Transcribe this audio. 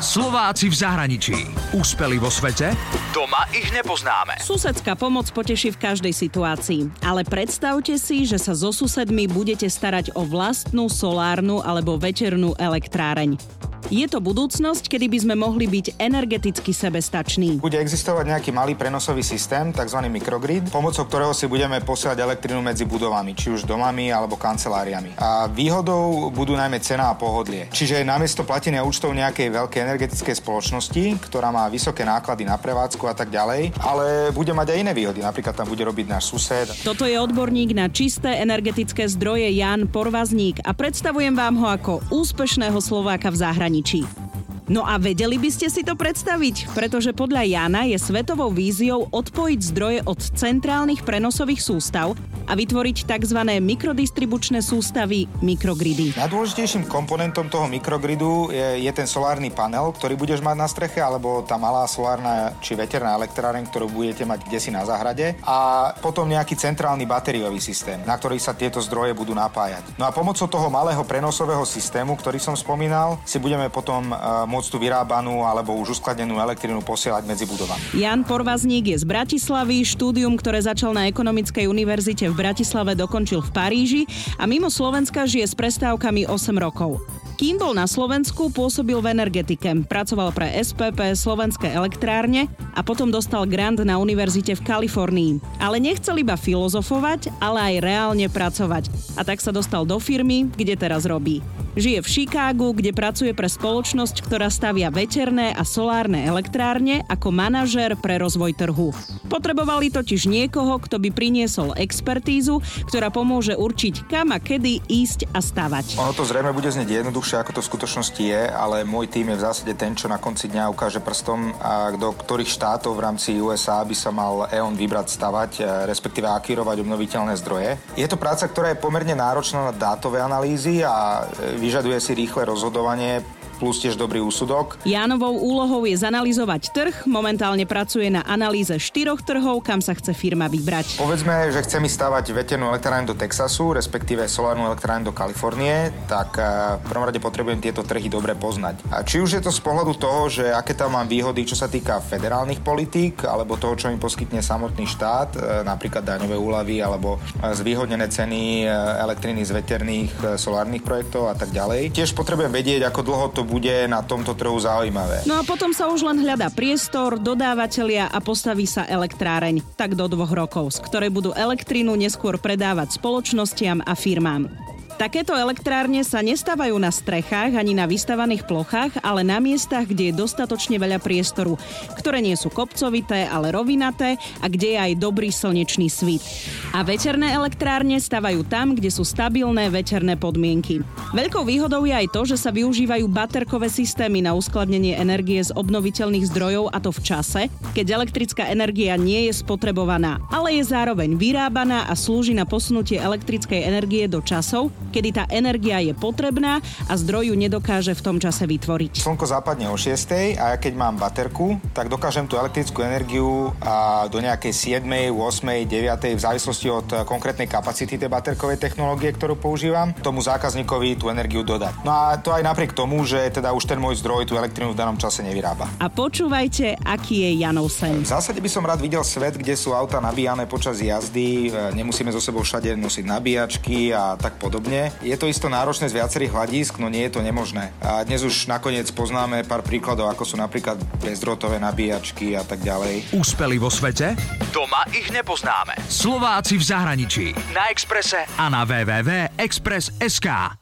Slováci v zahraničí. Úspeli vo svete? Doma ich nepoznáme. Susedská pomoc poteší v každej situácii. Ale predstavte si, že sa so susedmi budete starať o vlastnú solárnu alebo večernú elektráreň. Je to budúcnosť, kedy by sme mohli byť energeticky sebestační. Bude existovať nejaký malý prenosový systém, tzv. mikrogrid, pomocou ktorého si budeme posielať elektrinu medzi budovami, či už domami alebo kanceláriami. A výhodou budú najmä cena a pohodlie. Čiže namiesto platenia účtov nejakej veľkej energetickej spoločnosti, ktorá má vysoké náklady na prevádzku a tak ďalej, ale bude mať aj iné výhody. Napríklad tam bude robiť náš sused. Toto je odborník na čisté energetické zdroje Jan Porvazník a predstavujem vám ho ako úspešného Slováka v zahraničí zahraničí. No a vedeli by ste si to predstaviť? Pretože podľa Jana je svetovou víziou odpojiť zdroje od centrálnych prenosových sústav a vytvoriť tzv. mikrodistribučné sústavy mikrogridy. Najdôležitejším komponentom toho mikrogridu je, je ten solárny panel, ktorý budeš mať na streche, alebo tá malá solárna či veterná elektráreň, ktorú budete mať kde si na záhrade a potom nejaký centrálny batériový systém, na ktorý sa tieto zdroje budú napájať. No a pomocou toho malého prenosového systému, ktorý som spomínal, si budeme potom uh, tú vyrábanú alebo už uskladenú elektrinu posielať medzi budovami. Jan Porvazník je z Bratislavy, štúdium, ktoré začal na Ekonomickej univerzite v Bratislave dokončil v Paríži a mimo Slovenska žije s prestávkami 8 rokov. Kým bol na Slovensku, pôsobil v energetike. Pracoval pre SPP Slovenské elektrárne a potom dostal grant na univerzite v Kalifornii. Ale nechcel iba filozofovať, ale aj reálne pracovať. A tak sa dostal do firmy, kde teraz robí. Žije v Chicagu, kde pracuje pre spoločnosť, ktorá stavia veterné a solárne elektrárne ako manažér pre rozvoj trhu. Potrebovali totiž niekoho, kto by priniesol expertízu, ktorá pomôže určiť kam a kedy ísť a stavať. Ono to zrejme bude znieť jednoduchšie, ako to v skutočnosti je, ale môj tým je v zásade ten, čo na konci dňa ukáže prstom, a do ktorých štátov v rámci USA by sa mal EON vybrať stavať, e, respektíve akírovať obnoviteľné zdroje. Je to práca, ktorá je pomerne náročná na dátové analýzy a e, vyžaduje si rýchle rozhodovanie plus tiež dobrý úsudok. Jánovou úlohou je zanalizovať trh, momentálne pracuje na analýze štyroch trhov, kam sa chce firma vybrať. Povedzme, že chceme stavať veternú elektrárnu do Texasu, respektíve solárnu elektrárnu do Kalifornie, tak eh, v prvom rade potrebujem tieto trhy dobre poznať. A či už je to z pohľadu toho, že aké tam mám výhody, čo sa týka federálnych politík, alebo toho, čo mi poskytne samotný štát, eh, napríklad daňové úlavy, alebo eh, zvýhodnené ceny elektriny z veterných solárnych projektov a tak ďalej. Tiež potrebujem vedieť, ako dlho to bude na tomto trhu zaujímavé. No a potom sa už len hľadá priestor, dodávateľia a postaví sa elektráreň, tak do dvoch rokov, z ktorej budú elektrínu neskôr predávať spoločnostiam a firmám. Takéto elektrárne sa nestávajú na strechách ani na vystavaných plochách, ale na miestach, kde je dostatočne veľa priestoru, ktoré nie sú kopcovité, ale rovinaté a kde je aj dobrý slnečný svit. A veterné elektrárne stavajú tam, kde sú stabilné veterné podmienky. Veľkou výhodou je aj to, že sa využívajú baterkové systémy na uskladnenie energie z obnoviteľných zdrojov a to v čase, keď elektrická energia nie je spotrebovaná, ale je zároveň vyrábaná a slúži na posunutie elektrickej energie do časov, kedy tá energia je potrebná a zdroj ju nedokáže v tom čase vytvoriť. Slnko zapadne o 6 a ja keď mám baterku, tak dokážem tú elektrickú energiu a do nejakej 7, 8, 9 v závislosti od konkrétnej kapacity tej baterkovej technológie, ktorú používam, tomu zákazníkovi tú energiu dodať. No a to aj napriek tomu, že teda už ten môj zdroj tú elektrínu v danom čase nevyrába. A počúvajte, aký je Janov sen. V zásade by som rád videl svet, kde sú auta nabíjane počas jazdy, e, nemusíme so sebou všade nosiť nabíjačky a tak podobne je to isto náročné z viacerých hľadisk, no nie je to nemožné. A dnes už nakoniec poznáme pár príkladov, ako sú napríklad bezdrotové nabíjačky a tak ďalej. Úspeli vo svete? Doma ich nepoznáme. Slováci v zahraničí. Na Exprese a na www.express.sk.